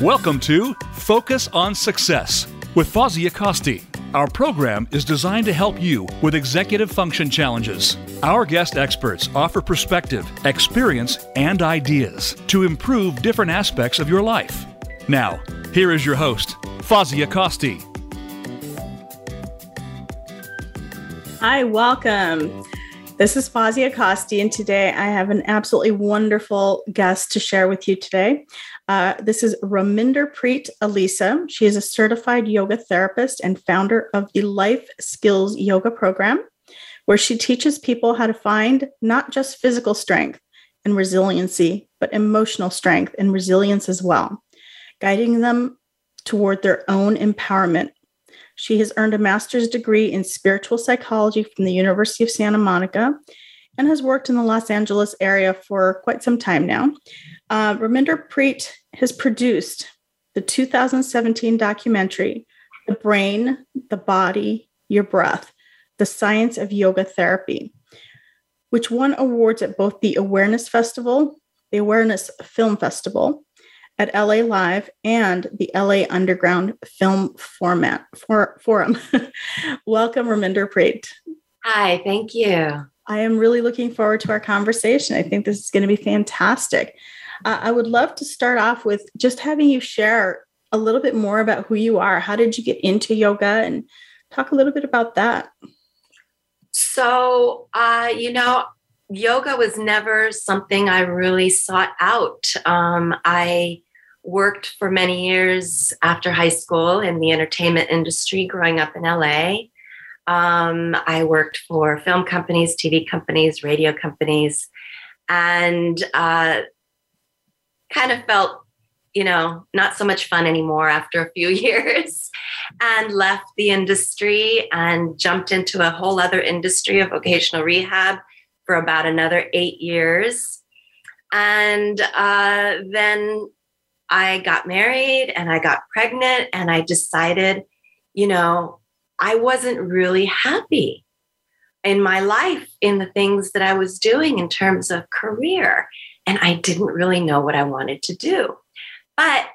Welcome to Focus on Success with Fawzia Acosti. Our program is designed to help you with executive function challenges. Our guest experts offer perspective, experience, and ideas to improve different aspects of your life. Now, here is your host, Fawzia Acosti. Hi, welcome. This is Fawzia Kosti, and today I have an absolutely wonderful guest to share with you today. Uh, this is Raminder Preet Alisa. She is a certified yoga therapist and founder of the Life Skills Yoga Program, where she teaches people how to find not just physical strength and resiliency, but emotional strength and resilience as well, guiding them toward their own empowerment. She has earned a master's degree in spiritual psychology from the University of Santa Monica and has worked in the Los Angeles area for quite some time now. Uh, Raminder Preet has produced the 2017 documentary, The Brain, the Body, Your Breath The Science of Yoga Therapy, which won awards at both the Awareness Festival, the Awareness Film Festival at LA Live, and the LA Underground Film Format for, Forum. Welcome, Raminder Preet. Hi, thank you. I am really looking forward to our conversation. I think this is going to be fantastic. Uh, I would love to start off with just having you share a little bit more about who you are. How did you get into yoga and talk a little bit about that? So, uh, you know, yoga was never something I really sought out. Um, I worked for many years after high school in the entertainment industry growing up in LA. Um, I worked for film companies, TV companies, radio companies, and uh, kind of felt, you know, not so much fun anymore after a few years and left the industry and jumped into a whole other industry of vocational rehab for about another eight years. And uh, then I got married and I got pregnant, and I decided, you know, I wasn't really happy in my life in the things that I was doing in terms of career and I didn't really know what I wanted to do. But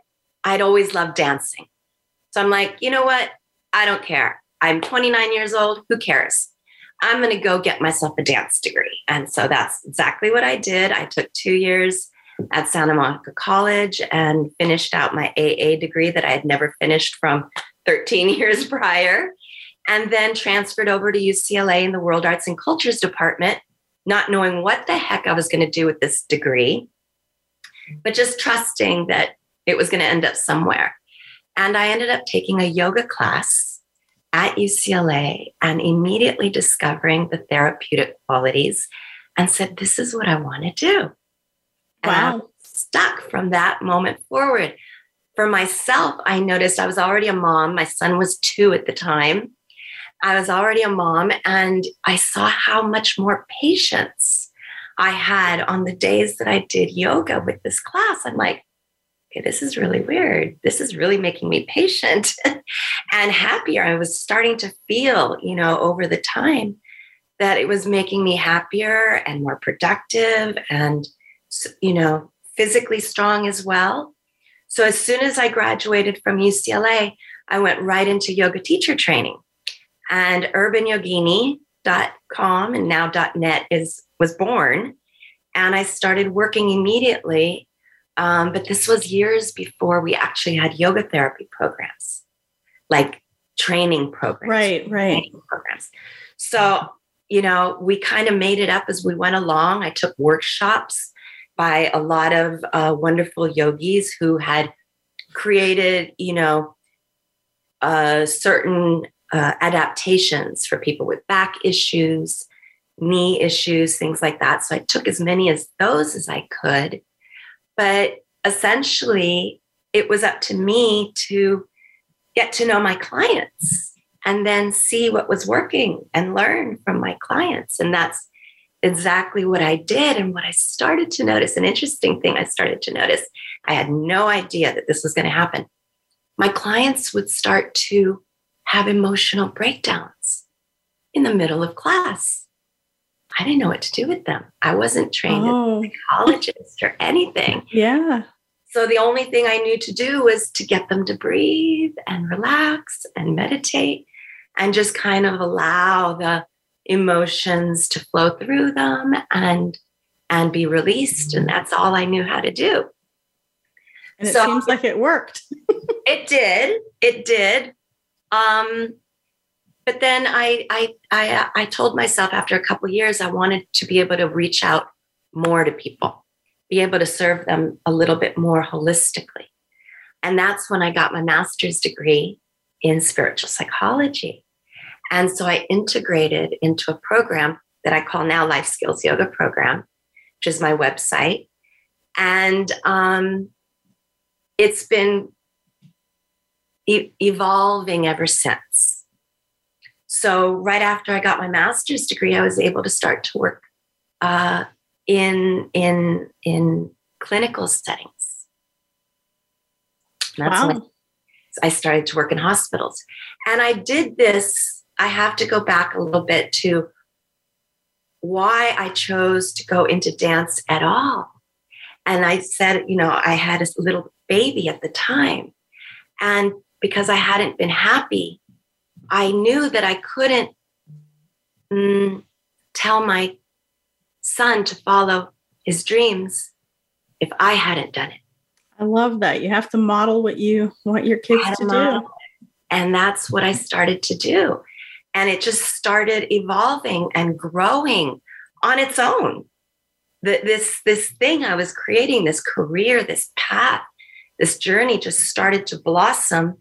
I'd always loved dancing. So I'm like, you know what? I don't care. I'm 29 years old. Who cares? I'm going to go get myself a dance degree. And so that's exactly what I did. I took two years at Santa Monica College and finished out my AA degree that I had never finished from 13 years prior. And then transferred over to UCLA in the World Arts and Cultures Department not knowing what the heck I was going to do with this degree, but just trusting that it was going to end up somewhere. And I ended up taking a yoga class at UCLA and immediately discovering the therapeutic qualities and said, This is what I want to do. Wow. stuck from that moment forward. For myself, I noticed I was already a mom. My son was two at the time. I was already a mom and I saw how much more patience I had on the days that I did yoga with this class. I'm like, okay, this is really weird. This is really making me patient and happier. I was starting to feel, you know, over the time that it was making me happier and more productive and, you know, physically strong as well. So as soon as I graduated from UCLA, I went right into yoga teacher training. And urbanyogini.com and now .net is was born. And I started working immediately um, but this was years before we actually had yoga therapy programs like training programs. Right right. Programs. So you know we kind of made it up as we went along. I took workshops by a lot of uh, wonderful yogis who had created you know a certain uh, adaptations for people with back issues, knee issues, things like that. So I took as many as those as I could. But essentially, it was up to me to get to know my clients and then see what was working and learn from my clients. And that's exactly what I did. And what I started to notice, an interesting thing I started to notice, I had no idea that this was going to happen. My clients would start to have emotional breakdowns in the middle of class. I didn't know what to do with them. I wasn't trained oh. as a oh. psychologist or anything. Yeah. So the only thing I knew to do was to get them to breathe and relax and meditate and just kind of allow the emotions to flow through them and and be released and that's all I knew how to do. And it so, seems like it worked. it did. It did. Um, but then I, I, I, I told myself after a couple years, I wanted to be able to reach out more to people, be able to serve them a little bit more holistically. And that's when I got my master's degree in spiritual psychology. And so I integrated into a program that I call now Life Skills Yoga Program, which is my website. And um, it's been e- evolving ever since. So, right after I got my master's degree, I was able to start to work uh, in in in clinical settings. that's wow. when I started to work in hospitals, and I did this. I have to go back a little bit to why I chose to go into dance at all. And I said, you know, I had a little baby at the time. And because I hadn't been happy, I knew that I couldn't mm, tell my son to follow his dreams if I hadn't done it. I love that. You have to model what you want your kids to do. And that's what I started to do. And it just started evolving and growing on its own. The, this, this thing I was creating, this career, this path, this journey just started to blossom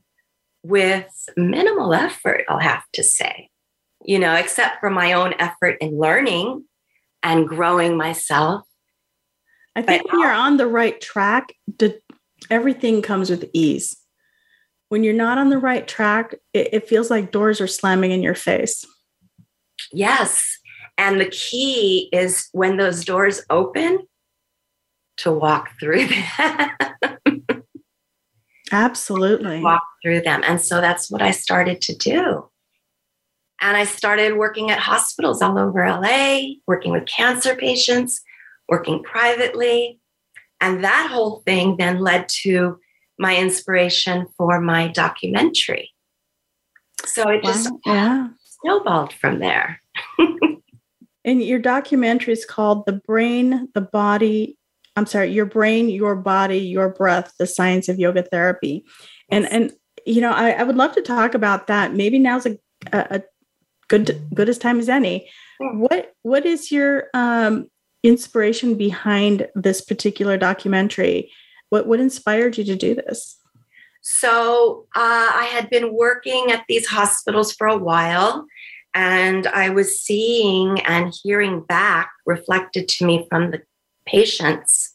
with minimal effort, I'll have to say, you know, except for my own effort in learning and growing myself. I think but when you're on the right track, everything comes with ease. When you're not on the right track, it, it feels like doors are slamming in your face. Yes. And the key is when those doors open to walk through them. Absolutely. Walk through them. And so that's what I started to do. And I started working at hospitals all over LA, working with cancer patients, working privately. And that whole thing then led to my inspiration for my documentary. So it just wow. yeah. snowballed from there. and your documentary is called The Brain, the Body, I'm sorry, your brain, your body, your breath, the science of yoga therapy. And and you know, I, I would love to talk about that. Maybe now's a, a, a good good as time as any. What what is your um, inspiration behind this particular documentary? What what inspired you to do this? So uh, I had been working at these hospitals for a while, and I was seeing and hearing back reflected to me from the patients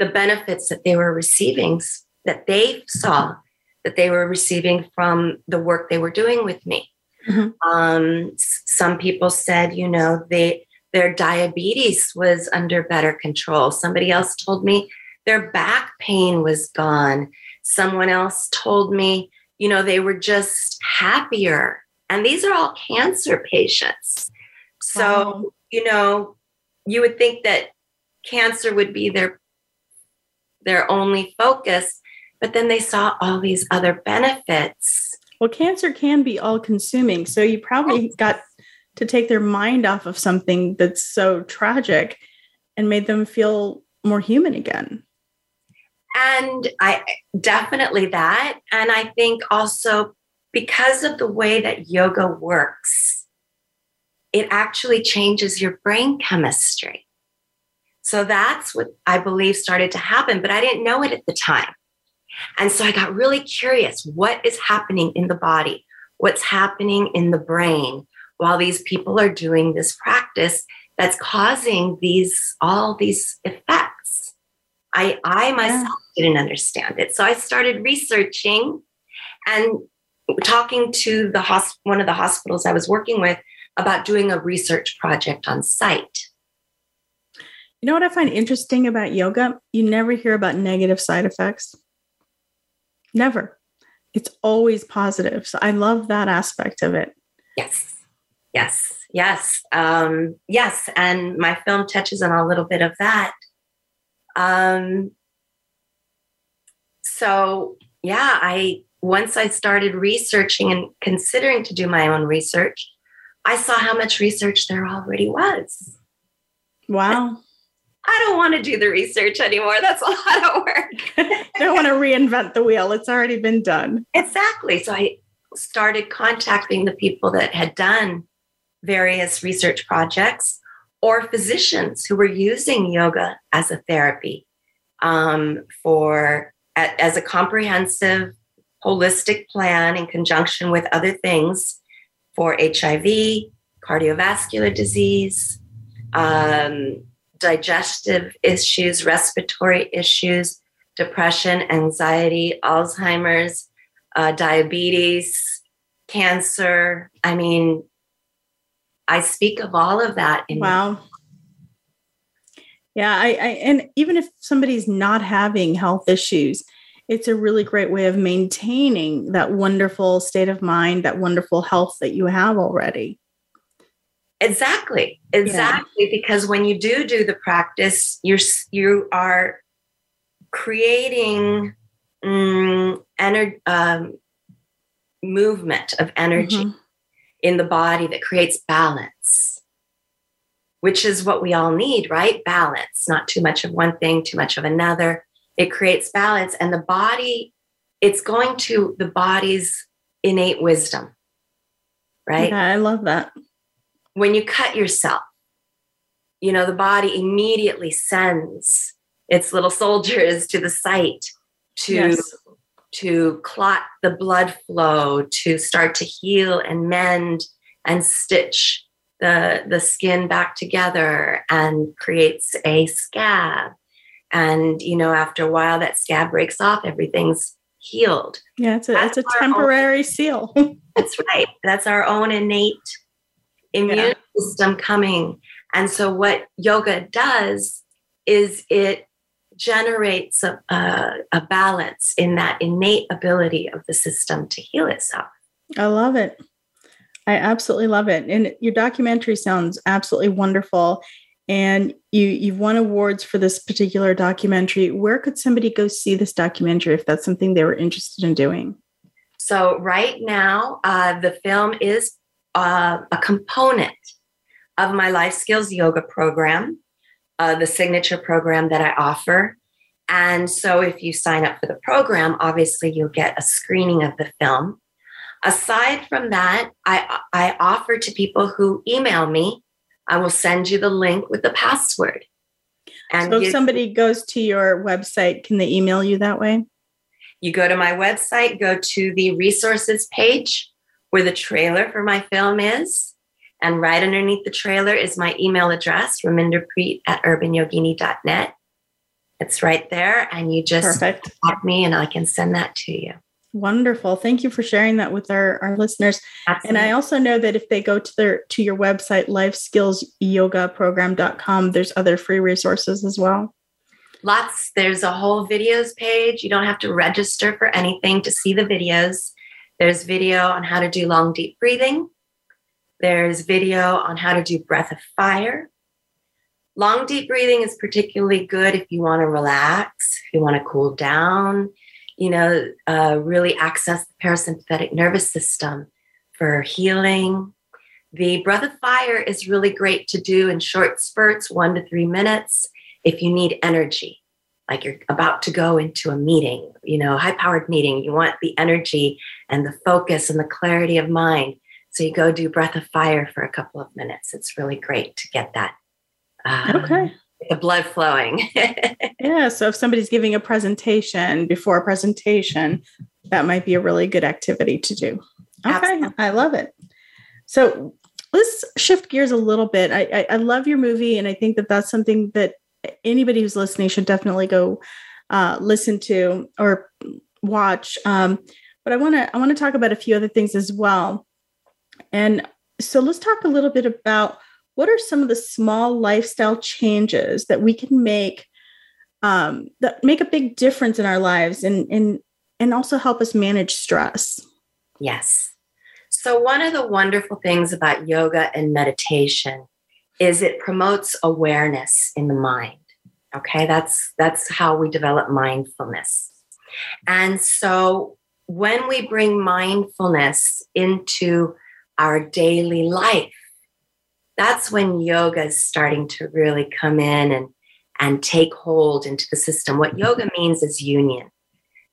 the benefits that they were receiving, that they saw that they were receiving from the work they were doing with me. Mm-hmm. Um, some people said, you know, they their diabetes was under better control. Somebody else told me their back pain was gone. Someone else told me, you know, they were just happier. And these are all cancer patients. So, wow. you know, you would think that cancer would be their their only focus but then they saw all these other benefits well cancer can be all consuming so you probably got to take their mind off of something that's so tragic and made them feel more human again and i definitely that and i think also because of the way that yoga works it actually changes your brain chemistry so that's what I believe started to happen, but I didn't know it at the time. And so I got really curious what is happening in the body? What's happening in the brain while these people are doing this practice that's causing these all these effects? I I myself yeah. didn't understand it. So I started researching and talking to the hosp- one of the hospitals I was working with about doing a research project on site. You know what I find interesting about yoga? You never hear about negative side effects. Never. It's always positive. So I love that aspect of it. Yes. Yes, yes, um, yes. And my film touches on a little bit of that. Um, so, yeah, I once I started researching and considering to do my own research, I saw how much research there already was. Wow. I don't want to do the research anymore. That's a lot of work. I don't want to reinvent the wheel. It's already been done. Exactly. So I started contacting the people that had done various research projects or physicians who were using yoga as a therapy um, for as a comprehensive holistic plan in conjunction with other things for HIV, cardiovascular disease, um, digestive issues, respiratory issues, depression, anxiety, Alzheimer's, uh, diabetes, cancer. I mean, I speak of all of that. In wow. Yeah, I, I and even if somebody's not having health issues, it's a really great way of maintaining that wonderful state of mind, that wonderful health that you have already. Exactly, exactly. Yeah. Because when you do do the practice, you're you are creating um, ener- um, movement of energy mm-hmm. In the body that creates balance, which is what we all need, right? Balance, not too much of one thing, too much of another it creates balance and the body it's going to the body's innate wisdom right yeah, i love that when you cut yourself you know the body immediately sends its little soldiers to the site to yes. To clot the blood flow to start to heal and mend and stitch the the skin back together and creates a scab. And you know after a while that scab breaks off everything's healed. Yeah it's a, it's a temporary own, seal. That's right. That's our own innate immune yeah. system coming. And so what yoga does is it generates a, a, a balance in that innate ability of the system to heal itself. I love it. I absolutely love it. And your documentary sounds absolutely wonderful. And you you've won awards for this particular documentary. Where could somebody go see this documentary if that's something they were interested in doing? So right now uh, the film is uh, a component of my life skills yoga program uh, the signature program that i offer and so if you sign up for the program obviously you'll get a screening of the film aside from that i, I offer to people who email me I will send you the link with the password. And so if somebody goes to your website, can they email you that way? You go to my website, go to the resources page where the trailer for my film is. And right underneath the trailer is my email address, raminderpreet at urbanyogini.net. It's right there. And you just Perfect. contact me and I can send that to you. Wonderful. Thank you for sharing that with our, our listeners. Absolutely. And I also know that if they go to their to your website, lifeskillsyogaprogram.com, there's other free resources as well. Lots. There's a whole videos page. You don't have to register for anything to see the videos. There's video on how to do long, deep breathing. There's video on how to do breath of fire. Long, deep breathing is particularly good if you want to relax, if you want to cool down, you know, uh, really access the parasympathetic nervous system for healing. The breath of fire is really great to do in short spurts, one to three minutes, if you need energy, like you're about to go into a meeting, you know, high powered meeting. You want the energy and the focus and the clarity of mind. So you go do breath of fire for a couple of minutes. It's really great to get that. Um, okay the blood flowing. yeah. So if somebody's giving a presentation before a presentation, that might be a really good activity to do. Okay. Absolutely. I love it. So let's shift gears a little bit. I, I, I, love your movie, and I think that that's something that anybody who's listening should definitely go uh, listen to or watch. Um, but I want to I want to talk about a few other things as well. And so let's talk a little bit about what are some of the small lifestyle changes that we can make um, that make a big difference in our lives and and and also help us manage stress yes So, one of the wonderful things about yoga and meditation is it promotes awareness in the mind. Okay, that's that's how we develop mindfulness. And so when we bring mindfulness into our daily life, that's when yoga is starting to really come in and, and take hold into the system. What mm-hmm. yoga means is union.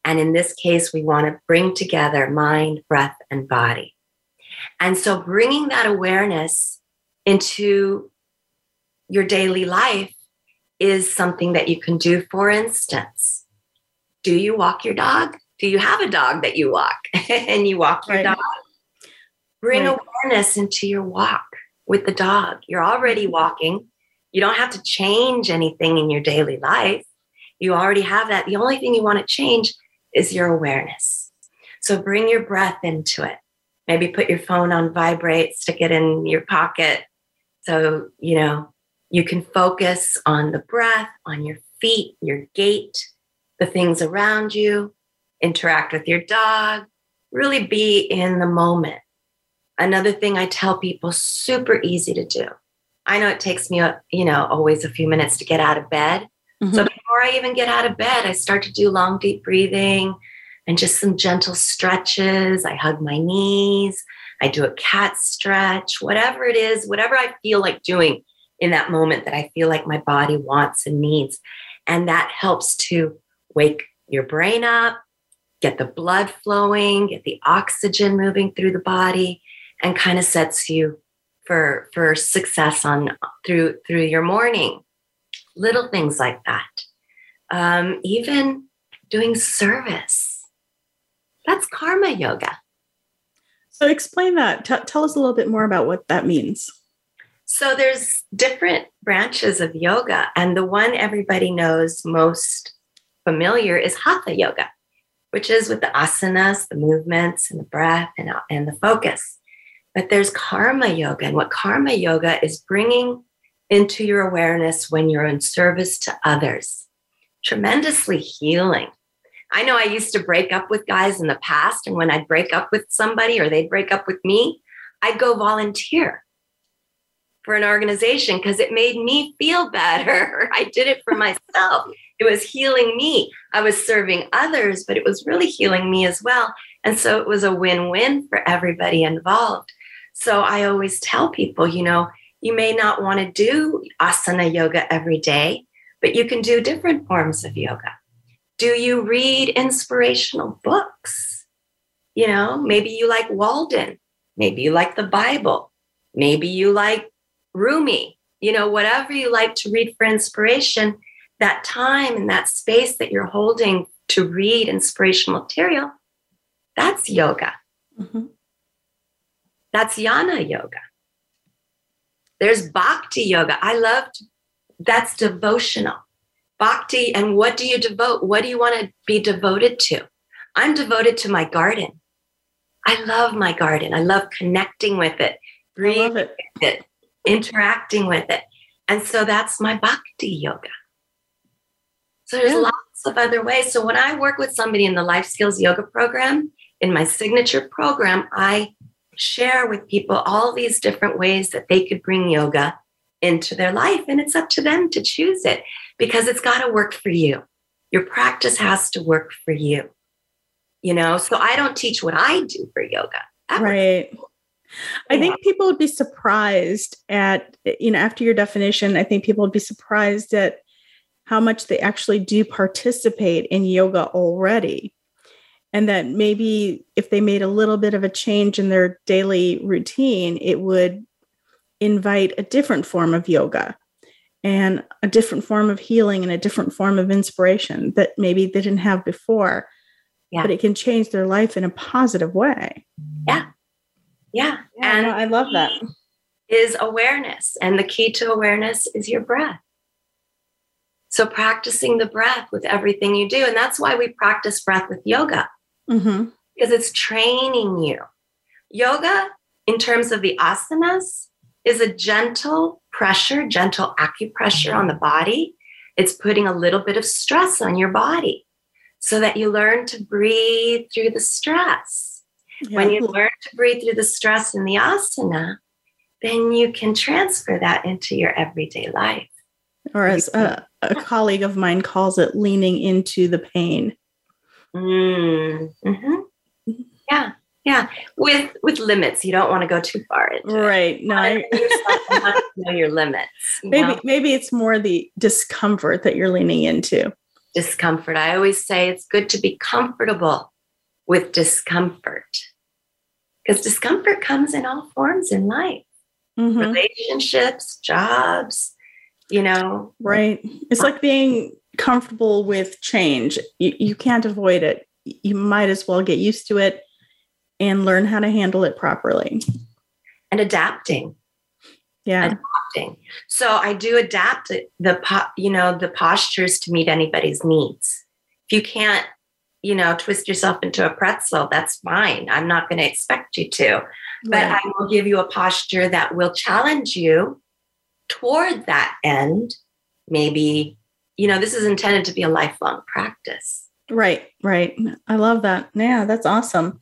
And in this case, we want to bring together mind, breath, and body. And so bringing that awareness into your daily life is something that you can do. For instance, do you walk your dog? Do you have a dog that you walk and you walk your right. dog? Bring right. awareness into your walk with the dog. You're already walking. You don't have to change anything in your daily life. You already have that. The only thing you want to change is your awareness. So bring your breath into it. Maybe put your phone on vibrate, stick it in your pocket. So, you know, you can focus on the breath, on your feet, your gait, the things around you, interact with your dog, really be in the moment. Another thing I tell people super easy to do. I know it takes me, you know, always a few minutes to get out of bed. Mm-hmm. So before I even get out of bed, I start to do long, deep breathing and just some gentle stretches. I hug my knees. I do a cat stretch, whatever it is, whatever I feel like doing in that moment that I feel like my body wants and needs. And that helps to wake your brain up, get the blood flowing, get the oxygen moving through the body, and kind of sets you for for success on through through your morning. Little things like that. Um, even doing service. That's karma yoga. So explain that. T- tell us a little bit more about what that means. So there's different branches of yoga, and the one everybody knows most familiar is hatha yoga, which is with the asanas, the movements, and the breath and, and the focus. But there's karma yoga, and what karma yoga is bringing into your awareness when you're in service to others. Tremendously healing. I know I used to break up with guys in the past, and when I'd break up with somebody or they'd break up with me, I'd go volunteer for an organization because it made me feel better. I did it for myself. It was healing me. I was serving others, but it was really healing me as well. And so it was a win win for everybody involved. So I always tell people, you know, you may not want to do asana yoga every day, but you can do different forms of yoga. Do you read inspirational books? You know, maybe you like Walden, maybe you like the Bible, maybe you like Rumi, you know, whatever you like to read for inspiration, that time and that space that you're holding to read inspirational material, that's yoga. Mm-hmm. That's jnana yoga. There's bhakti yoga. I loved that's devotional. Bhakti, and what do you devote? What do you want to be devoted to? I'm devoted to my garden. I love my garden. I love connecting with it, breathing it. it, interacting with it. And so that's my bhakti yoga. So there's yeah. lots of other ways. So when I work with somebody in the life skills yoga program, in my signature program, I share with people all these different ways that they could bring yoga into their life. And it's up to them to choose it because it's got to work for you. Your practice has to work for you. You know, so I don't teach what I do for yoga. That right. I think people would be surprised at, you know, after your definition, I think people would be surprised at how much they actually do participate in yoga already. And that maybe if they made a little bit of a change in their daily routine, it would invite a different form of yoga and a different form of healing and a different form of inspiration that maybe they didn't have before. Yeah. But it can change their life in a positive way. Yeah. Yeah. yeah and I love that. Is awareness. And the key to awareness is your breath. So practicing the breath with everything you do. And that's why we practice breath with yoga, mm-hmm. because it's training you. Yoga, in terms of the asanas, is a gentle pressure, gentle acupressure on the body. It's putting a little bit of stress on your body so that you learn to breathe through the stress Yeah. When you learn to breathe through the stress in the asana, then you can transfer that into your everyday life. Or as a, a colleague of mine calls it, leaning into the pain. Mm, mm-hmm. Yeah, yeah. With with limits, you don't want to go too far into right. No, I, you know your limits. You maybe know? maybe it's more the discomfort that you're leaning into. Discomfort. I always say it's good to be comfortable with discomfort because discomfort comes in all forms in life mm-hmm. relationships, jobs, you know. Right. It's like being comfortable with change. You, you can't avoid it. You might as well get used to it and learn how to handle it properly. And adapting. Yeah. Adapting. So I do adapt the you know the postures to meet anybody's needs. If you can't, you know, twist yourself into a pretzel, that's fine. I'm not going to expect you to but I will give you a posture that will challenge you toward that end. Maybe, you know, this is intended to be a lifelong practice. Right, right. I love that. Yeah, that's awesome.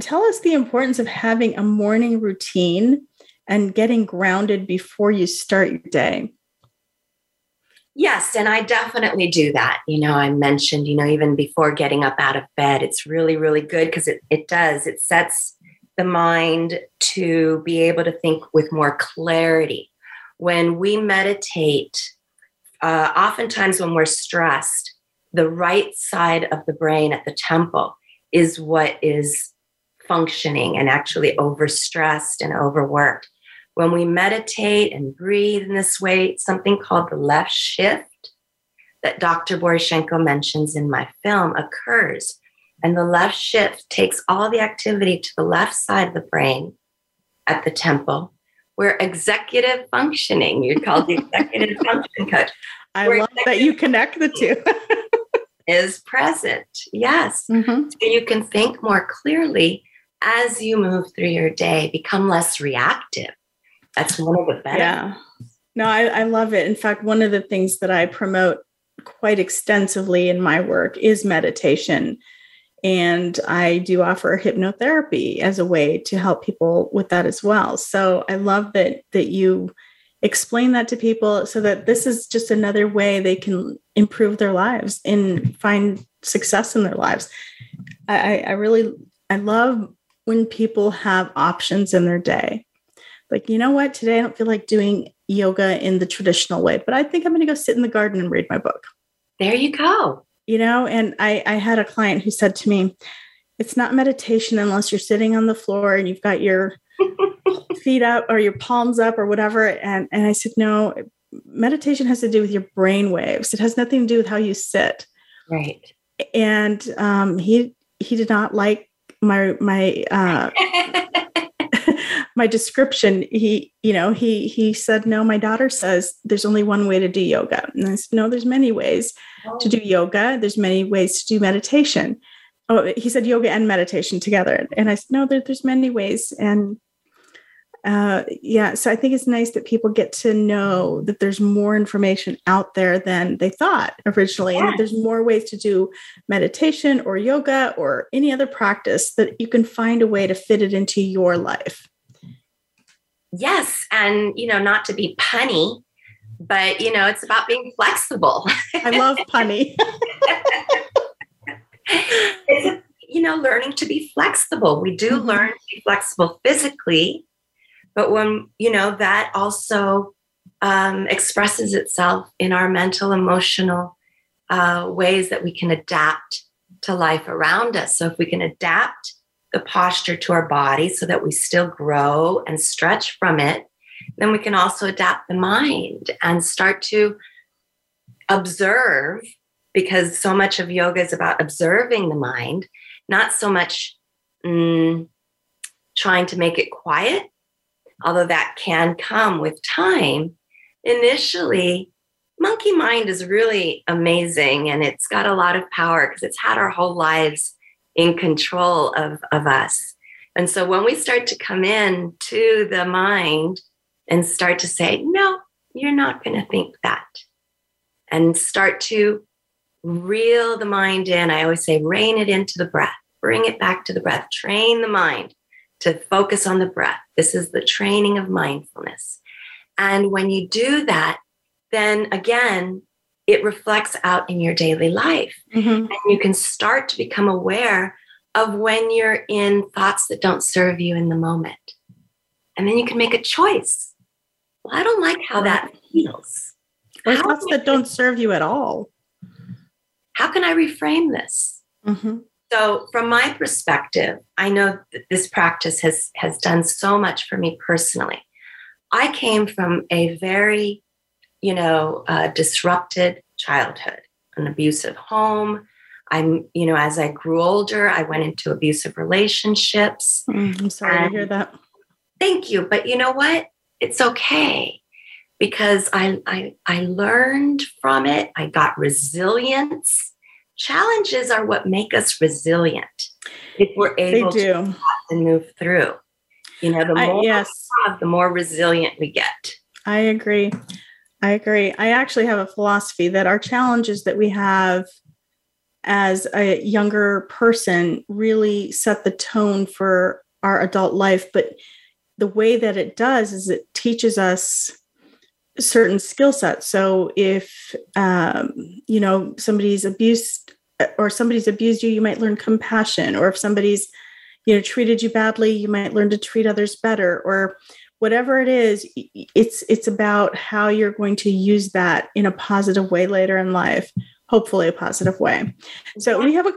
Tell us the importance of having a morning routine and getting grounded before you start your day. Yes, and I definitely do that. You know, I mentioned, you know, even before getting up out of bed, it's really, really good because it, it does. It sets the mind to be able to think with more clarity. When we meditate, uh, oftentimes when we're stressed, the right side of the brain at the temple is what is functioning and actually overstressed and overworked. When we meditate and breathe in this way, something called the left shift that Dr. Borysenko mentions in my film occurs and the left shift takes all the activity to the left side of the brain at the temple, where executive functioning, you'd call the executive function coach. I love that you connect the two. is present. Yes. Mm-hmm. So you can think more clearly as you move through your day, become less reactive. That's one of the benefits. Yeah. No, I, I love it. In fact, one of the things that I promote quite extensively in my work is meditation and I do offer hypnotherapy as a way to help people with that as well. So I love that that you explain that to people so that this is just another way they can improve their lives and find success in their lives. I, I really I love when people have options in their day. Like, you know what, today I don't feel like doing yoga in the traditional way, but I think I'm going to go sit in the garden and read my book. There you go you know and i i had a client who said to me it's not meditation unless you're sitting on the floor and you've got your feet up or your palms up or whatever. And and i said no meditation has to do with your brain waves. It has nothing to do with how you sit. Right. And um he he did not like my my uh my description he you know he he said no my daughter says there's only one way to do yoga. And i said no there's many ways oh. to do yoga. There's many ways to do meditation. Oh he said yoga and meditation together. And i said no there, there's many ways. And uh, yeah so i think it's nice that people get to know that there's more information out there than they thought originally and that there's more ways to do meditation or yoga or any other practice that you can find a way to fit it into your life yes and you know not to be punny but you know it's about being flexible. I love punny. It's you know learning to be flexible. We do mm-hmm. learn to be flexible physically but when you know that also um, expresses itself in our mental emotional uh, ways that we can adapt to life around us. So if we can adapt the posture to our body so that we still grow and stretch from it, then we can also adapt the mind and start to observe because so much of yoga is about observing the mind, not so much mm, trying to make it quiet, although that can come with time. Initially, monkey mind is really amazing and it's got a lot of power because it's had our whole lives in control of, of us. And so when we start to come in to the mind and start to say, no, you're not going to think that, and start to reel the mind in, I always say, rein it into the breath. bring it back to the breath. Train the mind to focus on the breath. This is the training of mindfulness. And when you do that, then again, it reflects out in your daily life. Mm-hmm. And you can start to become aware of when you're in thoughts that don't serve you in the moment. And then you can make a choice. Well, I don't like how that feels. Or thoughts that don't serve you at all. How can I reframe this? Mm-hmm. So, from my perspective, I know that this practice has, has done so much for me personally. I came from a very, you know, uh, disrupted childhood, an abusive home. I'm, you know, as I grew older, I went into abusive relationships. Mm, I'm sorry to hear that. Thank you. But you know what? It's okay because I, I, I learned from it. I got resilience challenges are what make us resilient if we're able to move through. You know, the more I, yes. Have, the more resilient we get. I agree. I agree. I actually have a philosophy that our challenges that we have as a younger person really set the tone for our adult life. But the way that it does is it teaches us certain skill sets. So if um, you know somebody's abused or somebody's abused you, you might learn compassion. Or if somebody's you know treated you badly, you might learn to treat others better. Or whatever it is, it's it's about how you're going to use that in a positive way later in life. Hopefully, a positive way. So we have a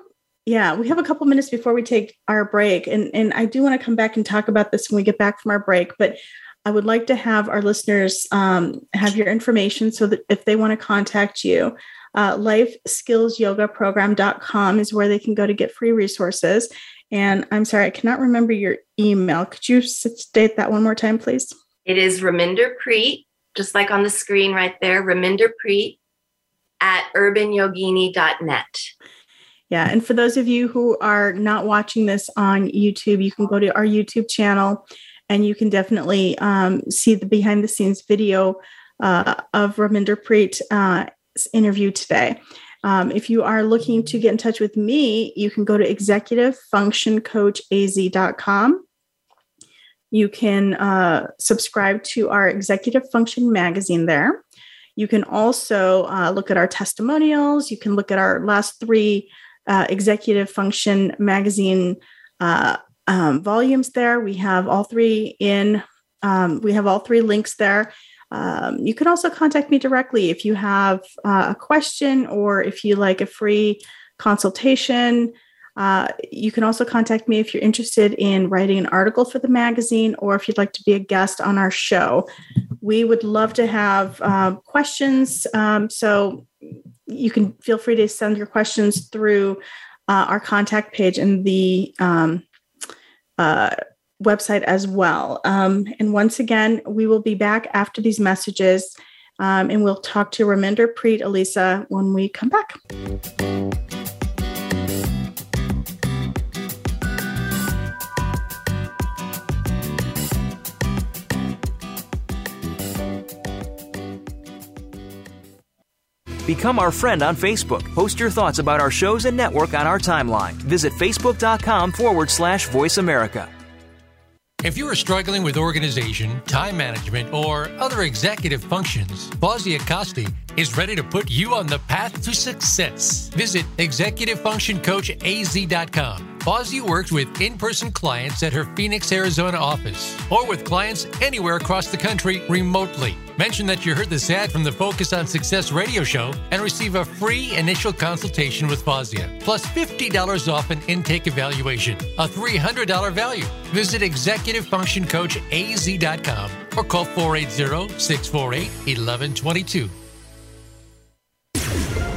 yeah we have a couple minutes before we take our break and and i do want to come back and talk about this when we get back from our break but I would like to have our listeners um, have your information so that if they want to contact you, uh, lifeskillsyogaprogram.com is where they can go to get free resources. And I'm sorry, I cannot remember your email. Could you state that one more time, please? It is Raminder Preet, just like on the screen right there, Raminder Preet at urbanyogini.net. Yeah. And for those of you who are not watching this on YouTube, you can go to our YouTube channel and you can definitely um, see the behind the scenes video uh, of Raminder Preet's uh, interview today. Um, if you are looking to get in touch with me, you can go to executivefunctioncoachaz.com. You can uh, subscribe to our Executive Function magazine there. You can also uh, look at our testimonials. You can look at our last three uh, Executive Function magazine uh, um, volumes there. We have all three in, um, we have all three links there. Um, you can also contact me directly if you have uh, a question or if you like a free consultation. Uh, you can also contact me if you're interested in writing an article for the magazine or if you'd like to be a guest on our show. We would love to have uh, questions. Um, so you can feel free to send your questions through uh, our contact page in the um, uh, website as well. Um, and once again, we will be back after these messages um, and we'll talk to Raminder Preet, Elisa, when we come back. Become our friend on Facebook. Post your thoughts about our shows and network on our timeline. Visit facebook.com forward slash voice America. If you are struggling with organization, time management, or other executive functions, Fawzia Kosti is ready to put you on the path to success. Visit executivefunctioncoachaz.com. Fawzia works with in person clients at her Phoenix, Arizona office or with clients anywhere across the country remotely. Mention that you heard this ad from the Focus on Success radio show and receive a free initial consultation with Fawzia, plus $50 off an intake evaluation, a $300 value. Visit Executive Function Coach executivefunctioncoachaz.com or call 480 648 1122.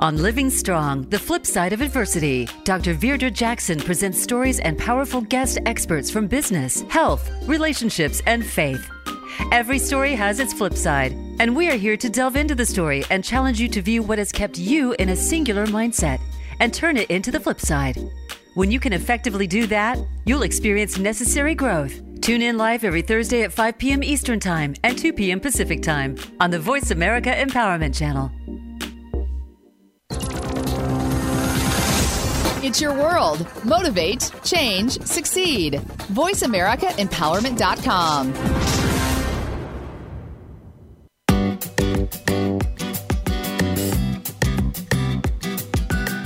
On Living Strong, the flip side of adversity, Dr. Virdra Jackson presents stories and powerful guest experts from business, health, relationships, and faith. Every story has its flip side, and we are here to delve into the story and challenge you to view what has kept you in a singular mindset and turn it into the flip side. When you can effectively do that, you'll experience necessary growth. Tune in live every Thursday at 5 p.m. Eastern Time and 2 p.m. Pacific Time on the Voice America Empowerment Channel. It's your world. Motivate, change, succeed. VoiceAmericaEmpowerment.com.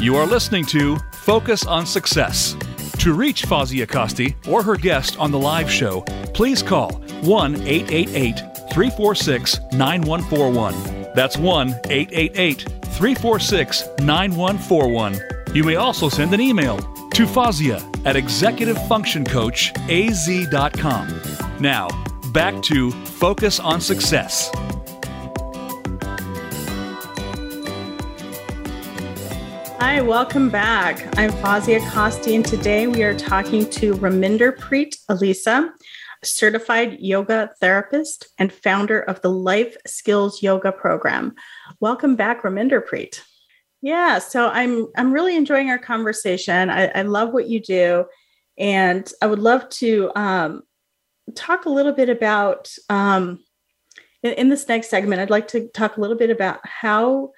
You are listening to Focus on Success. To reach Fozia Costi or her guest on the live show, please call 1 888 346 9141. That's 1 888 346 9141. You may also send an email to Fozia at executivefunctioncoachaz.com. Now, back to Focus on Success. Hi, welcome back. I'm Fozia Costi, and today we are talking to Raminder Preet Alisa, certified yoga therapist and founder of the Life Skills Yoga Program. Welcome back, Raminder Preet. Yeah, so I'm I'm really enjoying our conversation. I, I love what you do, and I would love to um, talk a little bit about um, in, in this next segment. I'd like to talk a little bit about how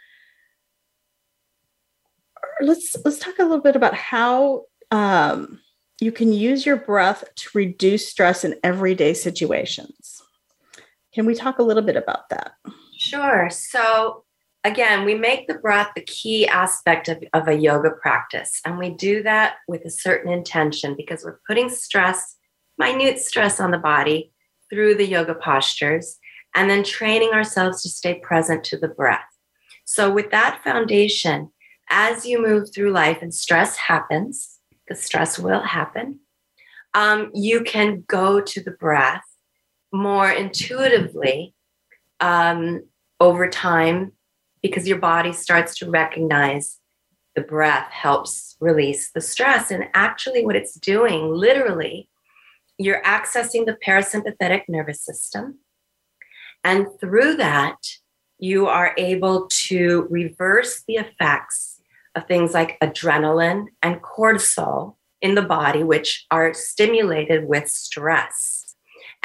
let's let's talk a little bit about how um, you can use your breath to reduce stress in everyday situations. Can we talk a little bit about that? Sure. So again, we make the breath the key aspect of, of a yoga practice. And we do that with a certain intention because we're putting stress, minute stress on the body through the yoga postures, and then training ourselves to stay present to the breath. So, with that foundation, as you move through life and stress happens, the stress will happen, um, you can go to the breath more intuitively um, over time because your body starts to recognize the breath helps release the stress. And actually, what it's doing, literally, you're accessing the parasympathetic nervous system. And through that, you are able to reverse the effects of things like adrenaline and cortisol in the body, which are stimulated with stress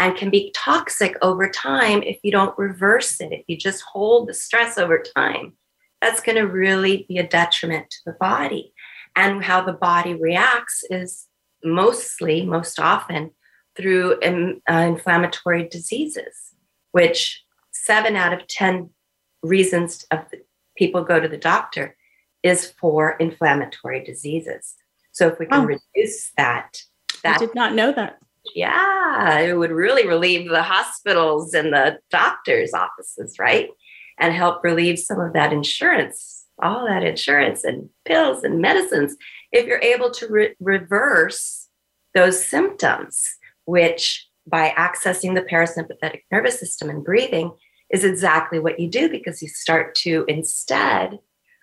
and can be toxic over time if you don't reverse it. If you just hold the stress over time, that's going to really be a detriment to the body. And how the body reacts is mostly, most often, through um, uh, inflammatory diseases, which seven out of 10 reasons of people go to the doctor is for inflammatory diseases. So if we can oh. reduce that, that I did not know that. Yeah, it would really relieve the hospitals and the doctors' offices, right? And help relieve some of that insurance, all that insurance and pills and medicines. If you're able to re- reverse those symptoms, which by accessing the parasympathetic nervous system and breathing is exactly what you do because you start to instead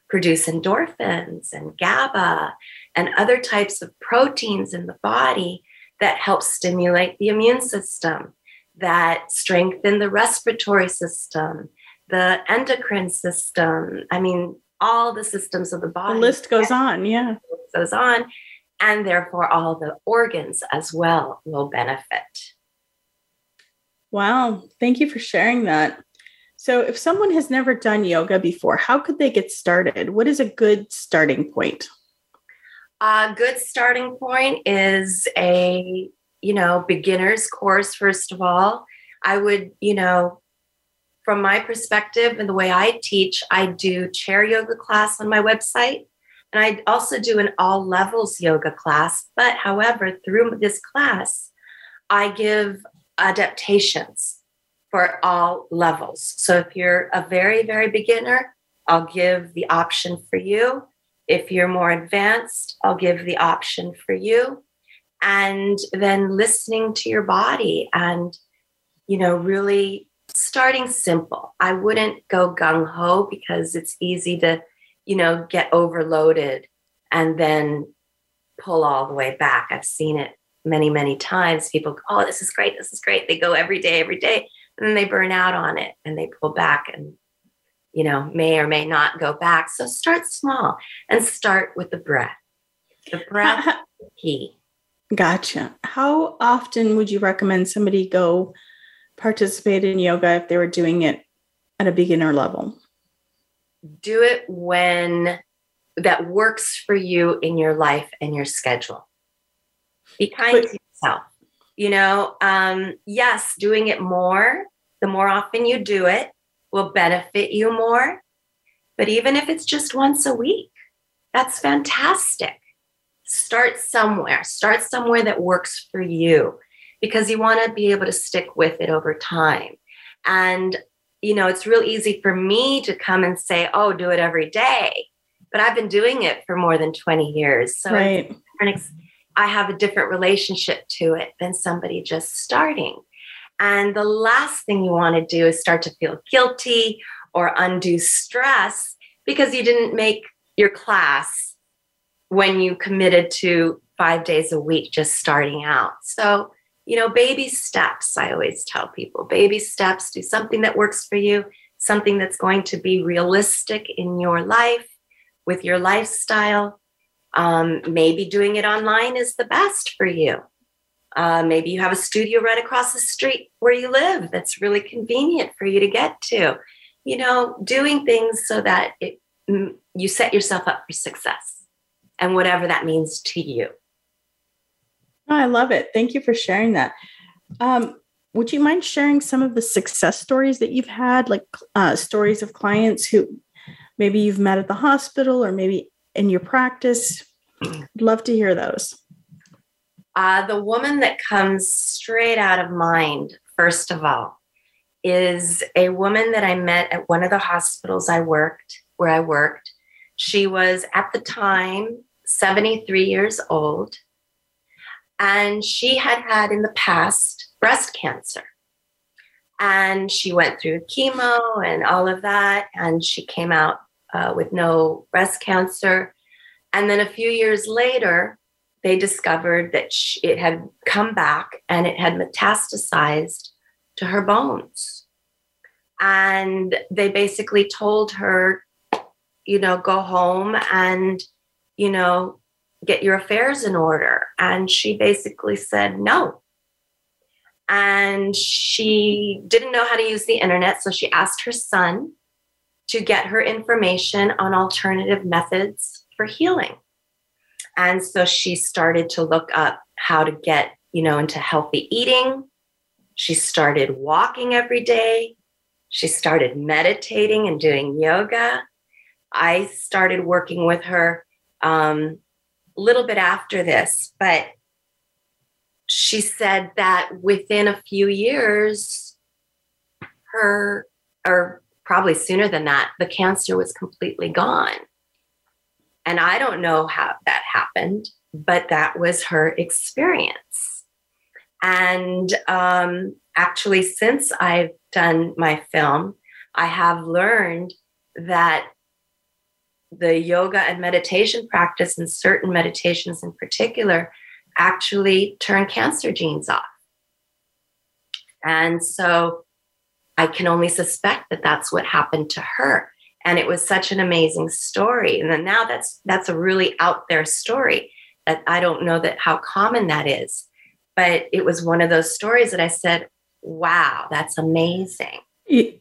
produce endorphins and GABA and other types of proteins in the body that help stimulate the immune system, that strengthen the respiratory system, the endocrine system. I mean, all the systems of the body. The list goes on, yeah. Goes on. And therefore, all the organs as well will benefit. Wow. Thank you for sharing that. So, if someone has never done yoga before, how could they get started? What is a good starting point? A good starting point is a, you know, beginner's course, first of all. I would, you know, from my perspective and the way I teach, I do chair yoga class on my website. And I also do an all levels yoga class. But however, through this class, I give adaptations for all levels. So if you're a very, very beginner, I'll give the option for you. If you're more advanced, I'll give the option for you. And then listening to your body and, you know, really starting simple. I wouldn't go gung ho because it's easy to, you know, get overloaded and then pull all the way back. I've seen it many, many times. People go, oh, this is great. This is great. They go every day, every day. And then they burn out on it and they pull back and, you know, may or may not go back. So start small and start with the breath. The breath is key. Gotcha. How often would you recommend somebody go participate in yoga if they were doing it at a beginner level? Do it when that works for you in your life and your schedule. Be kind but, to yourself. You know, um, yes, doing it more, the more often you do it, will benefit you more. But even if it's just once a week, that's fantastic. Start somewhere, start somewhere that works for you because you want to be able to stick with it over time. And, you know, it's real easy for me to come and say, oh, do it every day. But I've been doing it for more than 20 years. So right. I have a different relationship to it than somebody just starting. And the last thing you want to do is start to feel guilty or undue stress because you didn't make your class when you committed to five days a week just starting out. So, you know, baby steps, I always tell people baby steps, do something that works for you, something that's going to be realistic in your life with your lifestyle. Um, maybe doing it online is the best for you. Uh, maybe you have a studio right across the street where you live that's really convenient for you to get to. You know, doing things so that it, mm, you set yourself up for success and whatever that means to you. Oh, I love it. Thank you for sharing that. Um, would you mind sharing some of the success stories that you've had, like uh, stories of clients who maybe you've met at the hospital or maybe in your practice? Love to hear those. Uh, the woman that comes straight out of mind, first of all, is a woman that I met at one of the hospitals I worked, where I worked. She was at the time 73 years old, and she had had in the past breast cancer. And she went through chemo and all of that, and she came out uh, with no breast cancer. And then a few years later, they discovered that she, it had come back and it had metastasized to her bones. And they basically told her, you know, go home and, you know, get your affairs in order. And she basically said no. And she didn't know how to use the internet. So she asked her son to get her information on alternative methods for healing. And so she started to look up how to get, you know, into healthy eating. She started walking every day. She started meditating and doing yoga. I started working with her um, a little bit after this, but she said that within a few years, her, or probably sooner than that, the cancer was completely gone. And I don't know how that happened, but that was her experience. And um, actually, since I've done my film, I have learned that the yoga and meditation practice, and certain meditations in particular, actually turn cancer genes off. And so I can only suspect that that's what happened to her and it was such an amazing story. And then now that's that's a really out there story that i don't know that how common that is. But it was one of those stories that i said wow that's amazing.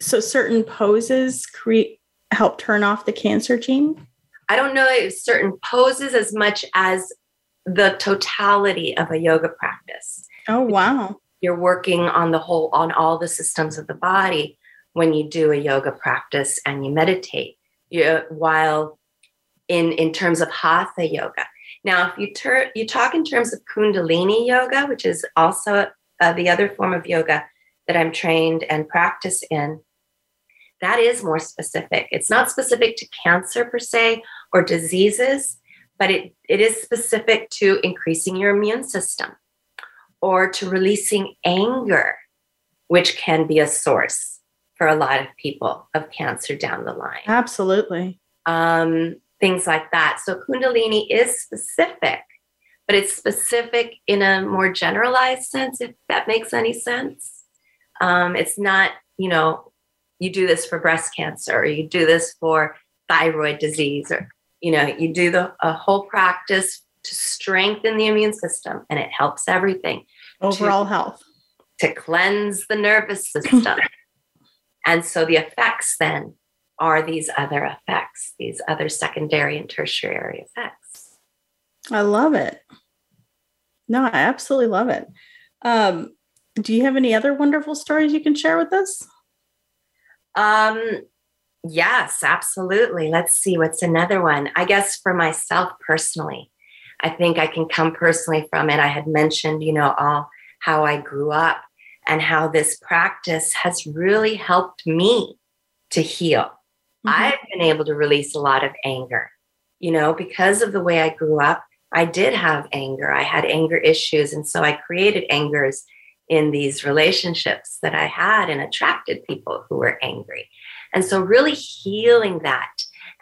So certain poses create help turn off the cancer gene? I don't know if certain poses as much as the totality of a yoga practice. Oh wow. You're working on the whole on all the systems of the body when you do a yoga practice and you meditate you, while in in terms of hatha yoga. Now if you tur- you talk in terms of kundalini yoga which is also uh, the other form of yoga that i'm trained and practice in that is more specific. It's not specific to cancer per se or diseases but it, it is specific to increasing your immune system or to releasing anger which can be a source for a lot of people of cancer down the line. Absolutely. um, things like that. So Kundalini is specific, but it's specific in a more generalized sense, if that makes any sense. Um, it's not, you know, you do this for breast cancer or you do this for thyroid disease or, you know, you do the a whole practice to strengthen the immune system and it helps everything. Overall to, health. To cleanse the nervous system. and so the effects then are these other effects, these other secondary and tertiary effects. I love it. No, I absolutely love it. Um, do you have any other wonderful stories you can share with us? Um, yes, absolutely. Let's see what's another one. I guess for myself personally, I think I can come personally from it. I had mentioned, you know, all how I grew up and how this practice has really helped me to heal. Mm-hmm. I've been able to release a lot of anger, you know, because of the way I grew up. I did have anger. I had anger issues. And so I created angers in these relationships that I had and attracted people who were angry. And so, really healing that.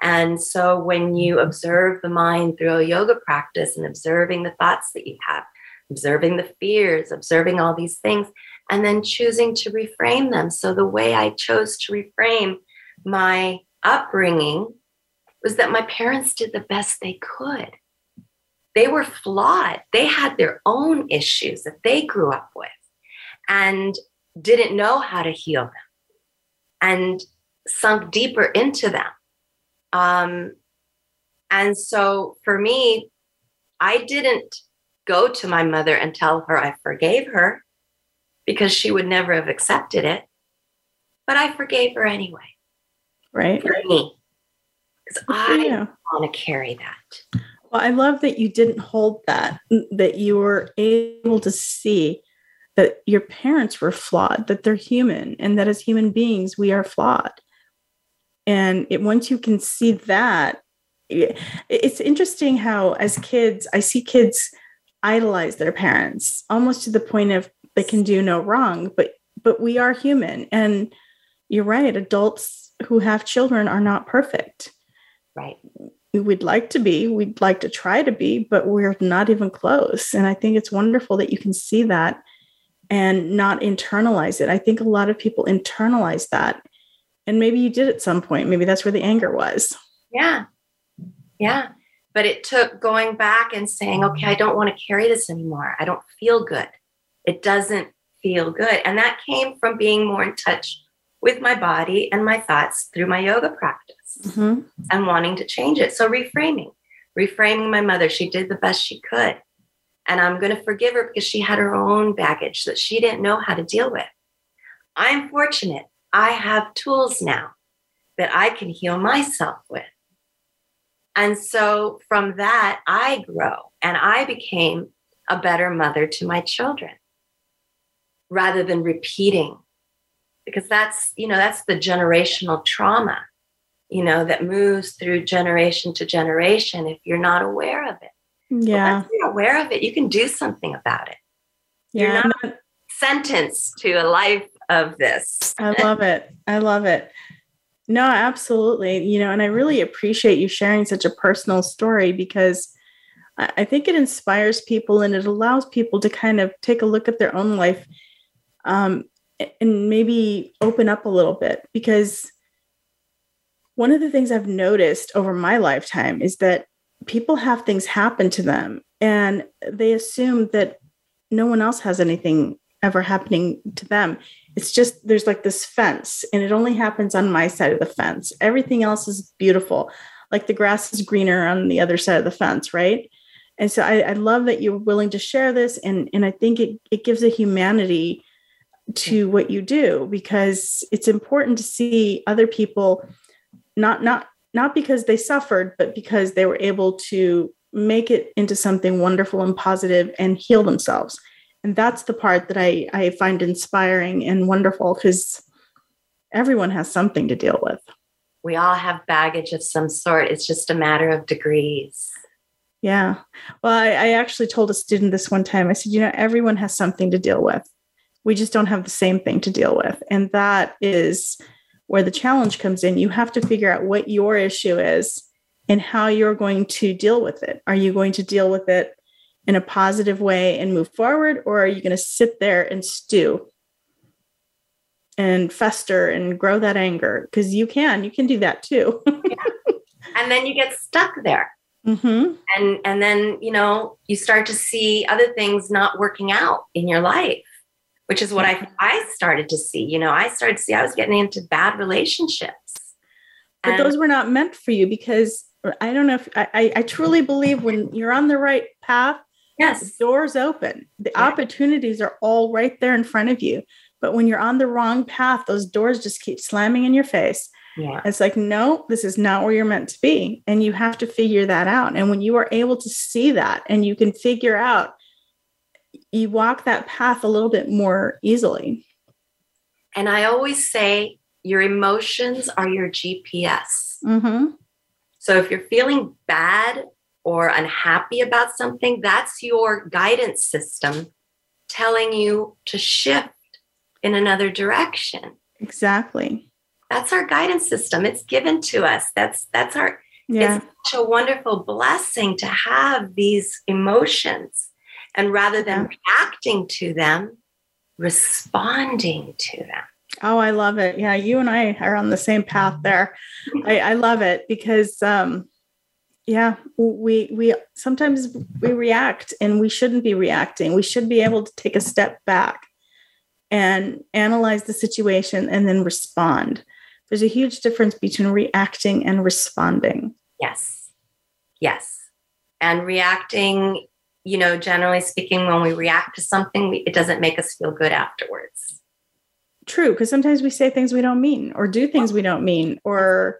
And so, when you observe the mind through a yoga practice and observing the thoughts that you have, observing the fears, observing all these things, and then choosing to reframe them. So, the way I chose to reframe my upbringing was that my parents did the best they could. They were flawed. They had their own issues that they grew up with and didn't know how to heal them and sunk deeper into them. Um, and so for me, I didn't go to my mother and tell her I forgave her because she would never have accepted it. But I forgave her anyway right? For me. Because I want to carry that. Well, I love that you didn't hold that, that you were able to see that your parents were flawed, that they're human, and that as human beings, we are flawed. And it, once you can see that, it, it's interesting how, as kids, I see kids idolize their parents almost to the point of they can do no wrong, but but we are human. And you're right, adults who have children are not perfect. Right. We'd like to be, we'd like to try to be, but we're not even close. And I think it's wonderful that you can see that and not internalize it. I think a lot of people internalize that. And maybe you did at some point. Maybe that's where the anger was. Yeah. Yeah. But it took going back and saying, okay, I don't want to carry this anymore. I don't feel good. It doesn't feel good. And that came from being more in touch with my body and my thoughts through my yoga practice mm-hmm. and wanting to change it. So, reframing, reframing my mother, she did the best she could. And I'm going to forgive her because she had her own baggage that she didn't know how to deal with. I'm fortunate. I have tools now that I can heal myself with. And so from that, I grow and I became a better mother to my children rather than repeating. Because that's you know that's the generational trauma you know that moves through generation to generation if you're not aware of it. Yeah. if you're aware of it you can do something about it. Yeah, you're not sentenced to a life of this. I love it. I love it. No absolutely. You know and i really appreciate you sharing such a personal story because I think it inspires people and it allows people to kind of take a look at their own life um, and maybe open up a little bit because one of the things I've noticed over my lifetime is that people have things happen to them and they assume that no one else has anything ever happening to them. It's just there's like this fence and it only happens on my side of the fence. Everything else is beautiful. Like the grass is greener on the other side of the fence, right? And so I, I love that you're willing to share this and, and I think it, it gives a humanity to what you do because it's important to see other people not not not because they suffered but because they were able to make it into something wonderful and positive and heal themselves. And that's the part that i i find inspiring and wonderful because everyone has something to deal with. We all have baggage of some sort. It's just a matter of degrees. Yeah. Well I, I actually told a student this one time. I said you know everyone has something to deal with we just don't have the same thing to deal with and that is where the challenge comes in. You have to figure out what your issue is and how you're going to deal with it. Are you going to deal with it in a positive way and move forward, or are you going to sit there and stew and fester and grow that anger? Because you can, you can do that too. yeah. And then you get stuck there. Mm-hmm. And and then you know you start to see other things not working out in your life, which is what I I started to see. You know, I started to see I was getting into bad relationships, but those were not meant for you because uh, I don't know if I, I truly believe when you're on the right path, yes, doors open. The yeah. opportunities are all right there in front of you. But when you're on the wrong path, those doors just keep slamming in your face. Yeah. It's like, no, this is not where you're meant to be. And you have to figure that out. And when you are able to see that and you can figure out, you walk that path a little bit more easily. And I always say, your emotions are your GPS. Mm-hmm. So if you're feeling bad or unhappy about something, that's your guidance system telling you to shift in another direction. Exactly. That's our guidance system. It's given to us. That's that's our yeah. it's such a wonderful blessing to have these emotions. And rather than reacting to them, responding to them. Oh, I love it. Yeah, you and I are on the same path there. I, I love it because um yeah, we we sometimes we react and we shouldn't be reacting. We should be able to take a step back and analyze the situation and then respond. There's a huge difference between reacting and responding. Yes. Yes. And reacting, you know, generally speaking, when we react to something, we, it doesn't make us feel good afterwards. True because sometimes we say things we don't mean or do things we don't mean or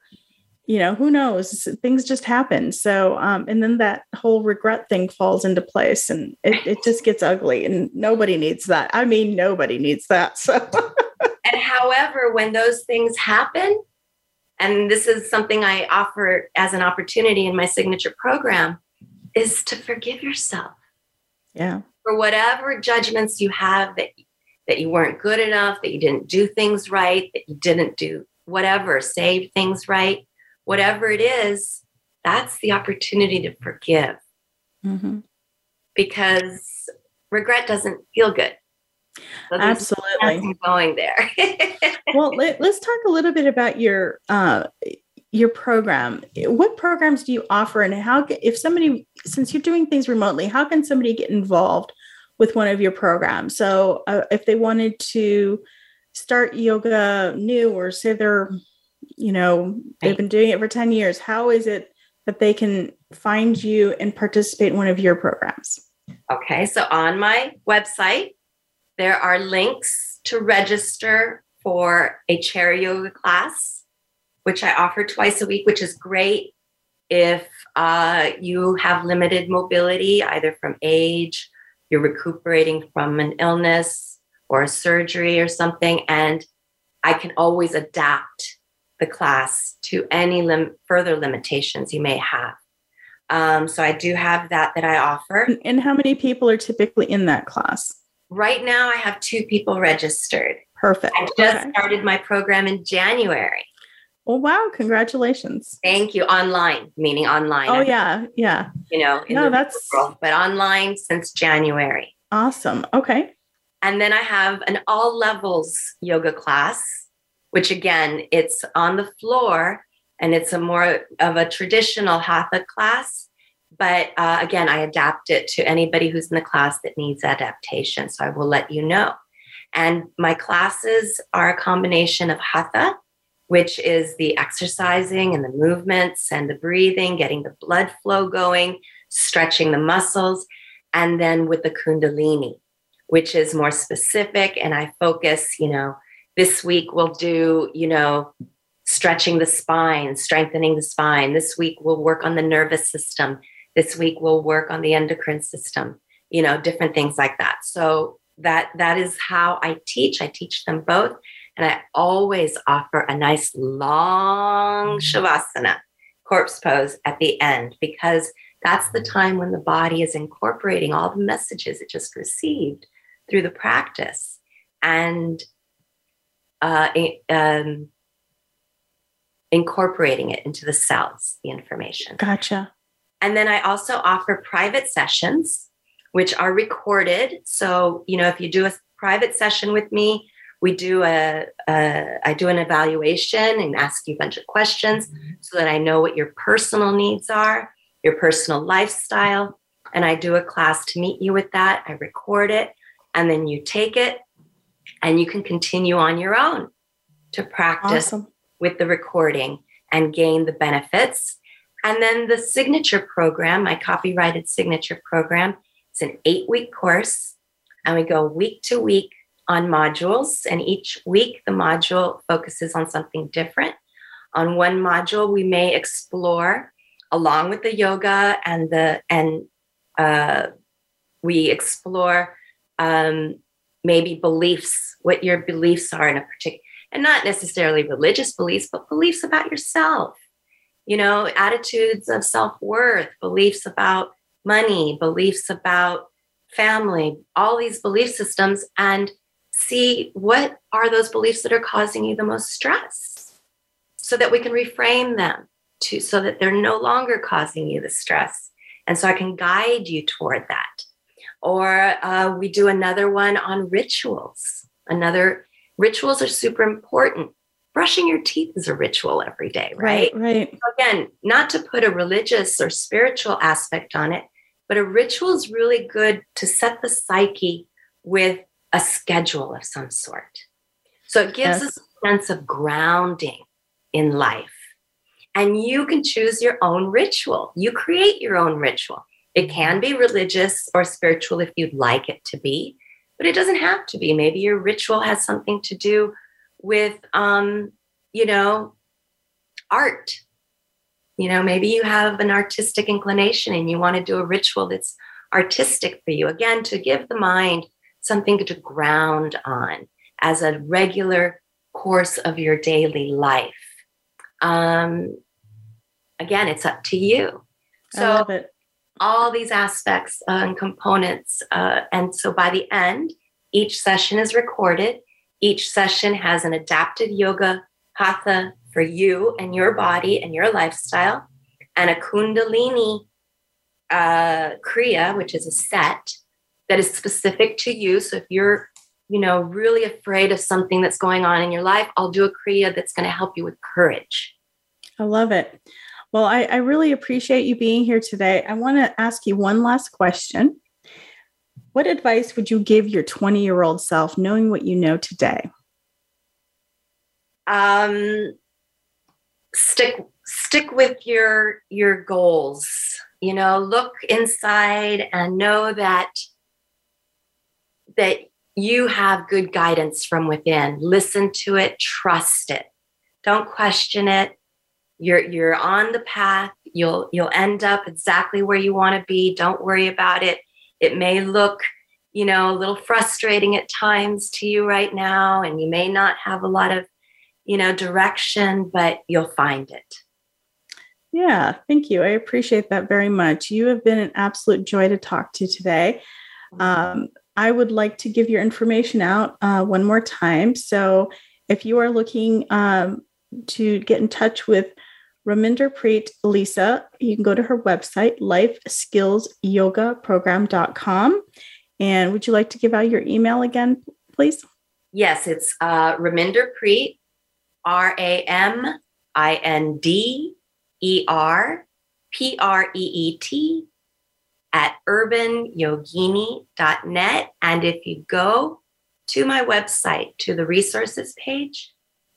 you know who knows? Things just happen. So um, and then that whole regret thing falls into place and it, it just gets ugly and nobody needs that. I mean nobody needs that so. And however when those things happen and this is something i offer as an opportunity in my signature program is to forgive yourself yeah for whatever judgments you have that that you weren't good enough, that you didn't do things right, that you didn't do whatever, save things right, whatever it is, that's the opportunity to forgive. Mm-hmm. Because regret doesn't feel good. So Absolutely. Going there. well, let, us talk a little bit about your uh, your program. What programs do you offer, and how? If somebody, since you're doing things remotely, how can somebody get involved with one of your programs. So uh, if they wanted to start yoga new or say they're, you know, they've been doing it for 10 years, how is it that they can find you and participate in one of your programs? Okay, so on my website, there are links to register for a chair yoga class, which I offer twice a week, which is great if uh, you have limited mobility, either from age you're recuperating from an illness or a surgery or something. And I can always adapt the class to any lim- further limitations you may have. Um, so I do have that that I offer. And how many people are typically in that class? Right now, I have two people registered. Perfect. I just okay. started my program in January. Oh wow! Congratulations. Thank you. Online, meaning online. Oh yeah, yeah. You know, no, that's world, but online since January. Awesome. Okay. And then I have an all levels yoga class, which again, it's on the floor and it's a more of a traditional hatha class. But uh, again, I adapt it to anybody who's in the class that needs adaptation. So I will let you know. And my classes are a combination of hatha which is the exercising and the movements and the breathing, getting the blood flow going, stretching the muscles, and then with the Kundalini, which is more specific. And I focus, you know, this week we'll do, you know, stretching the spine, strengthening the spine. This week we'll work on the nervous system. This week we'll work on the endocrine system, you know, different things like that. So that that is how I teach. I teach them both and I always offer a nice long Shavasana corpse pose at the end because that's the time when the body is incorporating all the messages it just received through the practice. And uh, um, incorporating it into the cells, the information. Gotcha. And then I also offer private sessions, which are recorded. So, you know, if you do a private session with me, we do a, a I do an evaluation and ask you a bunch of questions so that I know what your personal needs are, your personal lifestyle. And I do a class to meet you with that. I record it and then you take it and you can continue on your own to practice Awesome. with the recording and gain the benefits. And then the signature program, my copyrighted signature program, it's an eight week course. And we go week to week on modules. And each week, the module focuses on something different. On one module, we may explore, along with the yoga and the, and uh, we explore um, maybe beliefs, what your beliefs are in a particular, and not necessarily religious beliefs, but beliefs about yourself. You know, attitudes of self worth, beliefs about money, beliefs about family, all these belief systems, and see what are those beliefs that are causing you the most stress so that we can reframe them to so that they're no longer causing you the stress. And so i can guide you toward that. Or uh, we do another one on rituals. Another rituals are super important. Brushing your teeth is a ritual every day right, Right. So again not to put a religious or spiritual aspect on it but a ritual is really good to set the psyche with a schedule of some sort so it gives Yes. us a sense of grounding in life and you can choose your own ritual you create your own ritual it can be religious or spiritual if you'd like it to be, but it doesn't have to be. Maybe your ritual has something to do with, um, you know, art. You know, maybe you have an artistic inclination and you want to do a ritual that's artistic for you. Again, to give the mind something to ground on as a regular course of your daily life. Um, again, it's up to you. So, all these aspects uh, and components. Uh, and so by the end, each session is recorded. Each session has an adapted yoga hatha for you and your body and your lifestyle, and a Kundalini uh, Kriya, which is a set that is specific to you. So if you're you know, really afraid of something that's going on in your life, I'll do a Kriya that's going to help you with courage. I love it. Well, I, I really appreciate you being here today. I want to ask you one last question. What advice would you give your 20 year old self knowing what you know today? um stick stick with your your goals you know look inside and know that that you have good guidance from within. Listen to it trust it. Don't question it. You're you're on the path. You'll you'll end up exactly where you want to be. Don't worry about it. It may look you know a little frustrating at times to you right now and you may not have a lot of you know direction but you'll find it. Yeah, thank you. I appreciate that very much. You have been an absolute joy to talk to today. Um, I would like to give your information out uh, one more time. So, if you are looking um, to get in touch with Raminder Preet Lisa, you can go to her website, lifeskillsyogaprogram.com. And would you like to give out your email again, please? yes it's uh raminder preet r-a-m-i-n-d-e-r p-r-e-e-t at urbanyogini.net and if you go to my website to the resources page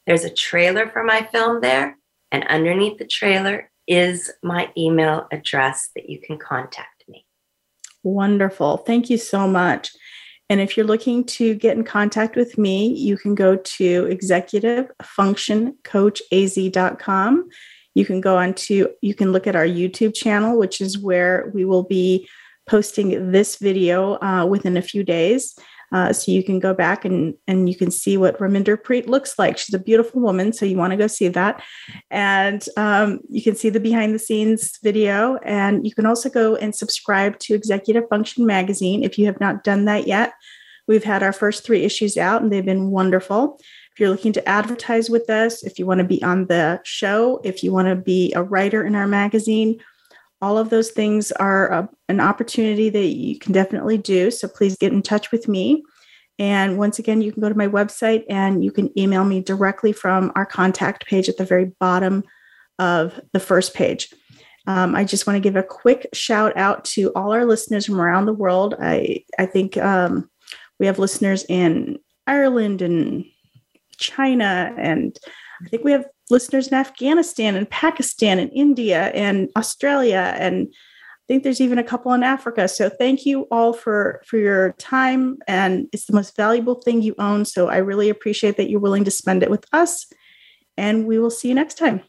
there's a trailer for my film there and underneath the trailer is my email address that you can contact me Wonderful. Thank you so much. And if you're looking to get in contact with me, you can go to executivefunctioncoachaz.com. You can go on to, you can look at our YouTube channel, which is where we will be posting this video uh, within a few days. Uh, so you can go back and, and you can see what Raminder Preet looks like. She's a beautiful woman, so you want to go see that. And um, you can see the behind the scenes video. And you can also go and subscribe to Executive Function Magazine if you have not done that yet. We've had our first three issues out and they've been wonderful. If you're looking to advertise with us, if you want to be on the show, if you want to be a writer in our magazine, all of those things are a, an opportunity that you can definitely do. So please get in touch with me. And once again, you can go to my website and you can email me directly from our contact page at the very bottom of the first page. Um, I just want to give a quick shout out to all our listeners from around the world. I, I think um, we have listeners in Ireland and China, and I think we have listeners in Afghanistan and Pakistan and India and Australia and I think there's even a couple in Africa. So thank you all for for your time and it's the most valuable thing you own. So I really appreciate that you're willing to spend it with us and we will see you next time.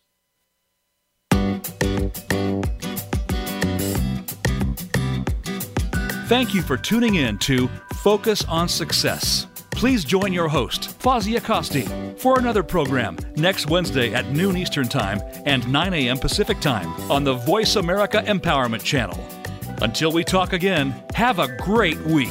Thank you for tuning in to Focus on Success. Please join your host, Fozia Costi, for another program next Wednesday at noon Eastern Time and 9 a.m. Pacific Time on the Voice America Empowerment Channel. Until we talk again, have a great week.